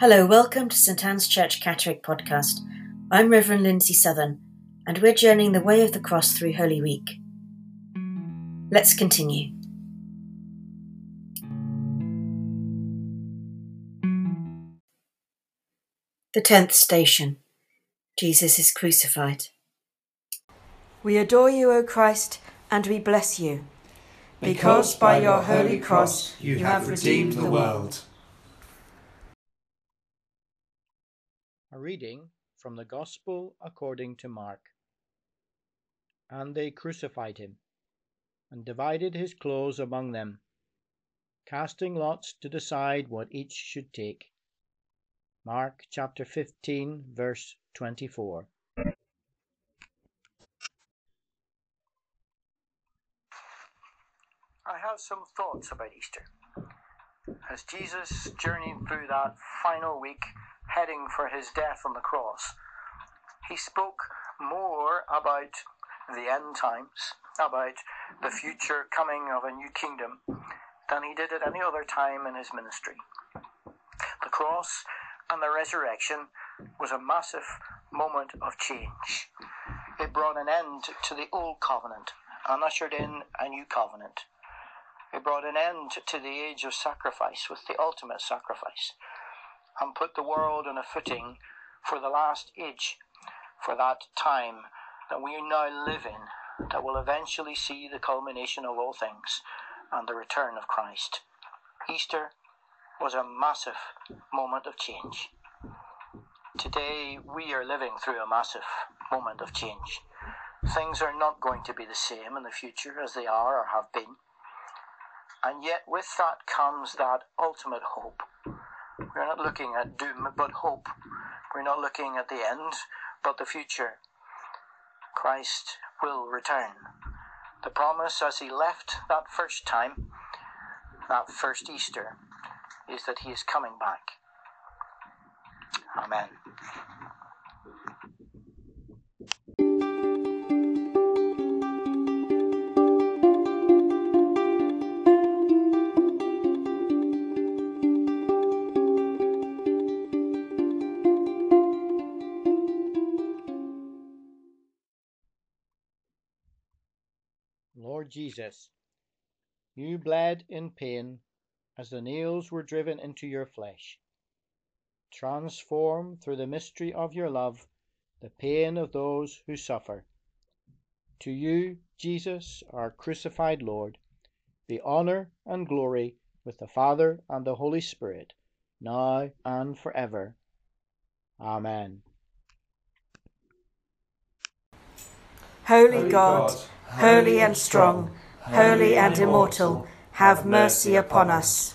Hello, welcome to St Anne's Church Catterick podcast. I'm Reverend Lindsay Southern, and we're journeying the way of the cross through Holy Week. Let's continue. The tenth station Jesus is crucified. We adore you, O Christ, and we bless you, because by your holy cross you have redeemed the world. A reading from the Gospel according to Mark. And they crucified him, and divided his clothes among them, casting lots to decide what each should take. Mark chapter 15, verse 24. I have some thoughts about Easter. As Jesus journeyed through that final week, heading for his death on the cross, he spoke more about the end times, about the future coming of a new kingdom, than he did at any other time in his ministry. The cross and the resurrection was a massive moment of change. It brought an end to the old covenant and ushered in a new covenant. It brought an end to the age of sacrifice with the ultimate sacrifice and put the world on a footing for the last age, for that time that we now live in, that will eventually see the culmination of all things and the return of Christ. Easter was a massive moment of change. Today, we are living through a massive moment of change. Things are not going to be the same in the future as they are or have been. And yet, with that comes that ultimate hope we're not looking at doom, but hope. We're not looking at the end, but the future. Christ will return. The promise as he left that first time, that first Easter, is that he is coming back. Amen. Lord Jesus, you bled in pain as the nails were driven into your flesh. Transform through the mystery of your love the pain of those who suffer. To you, Jesus, our crucified Lord, be honor and glory with the Father and the Holy Spirit, now and forever. Amen. Holy God, holy and strong, holy and immortal, have mercy upon us.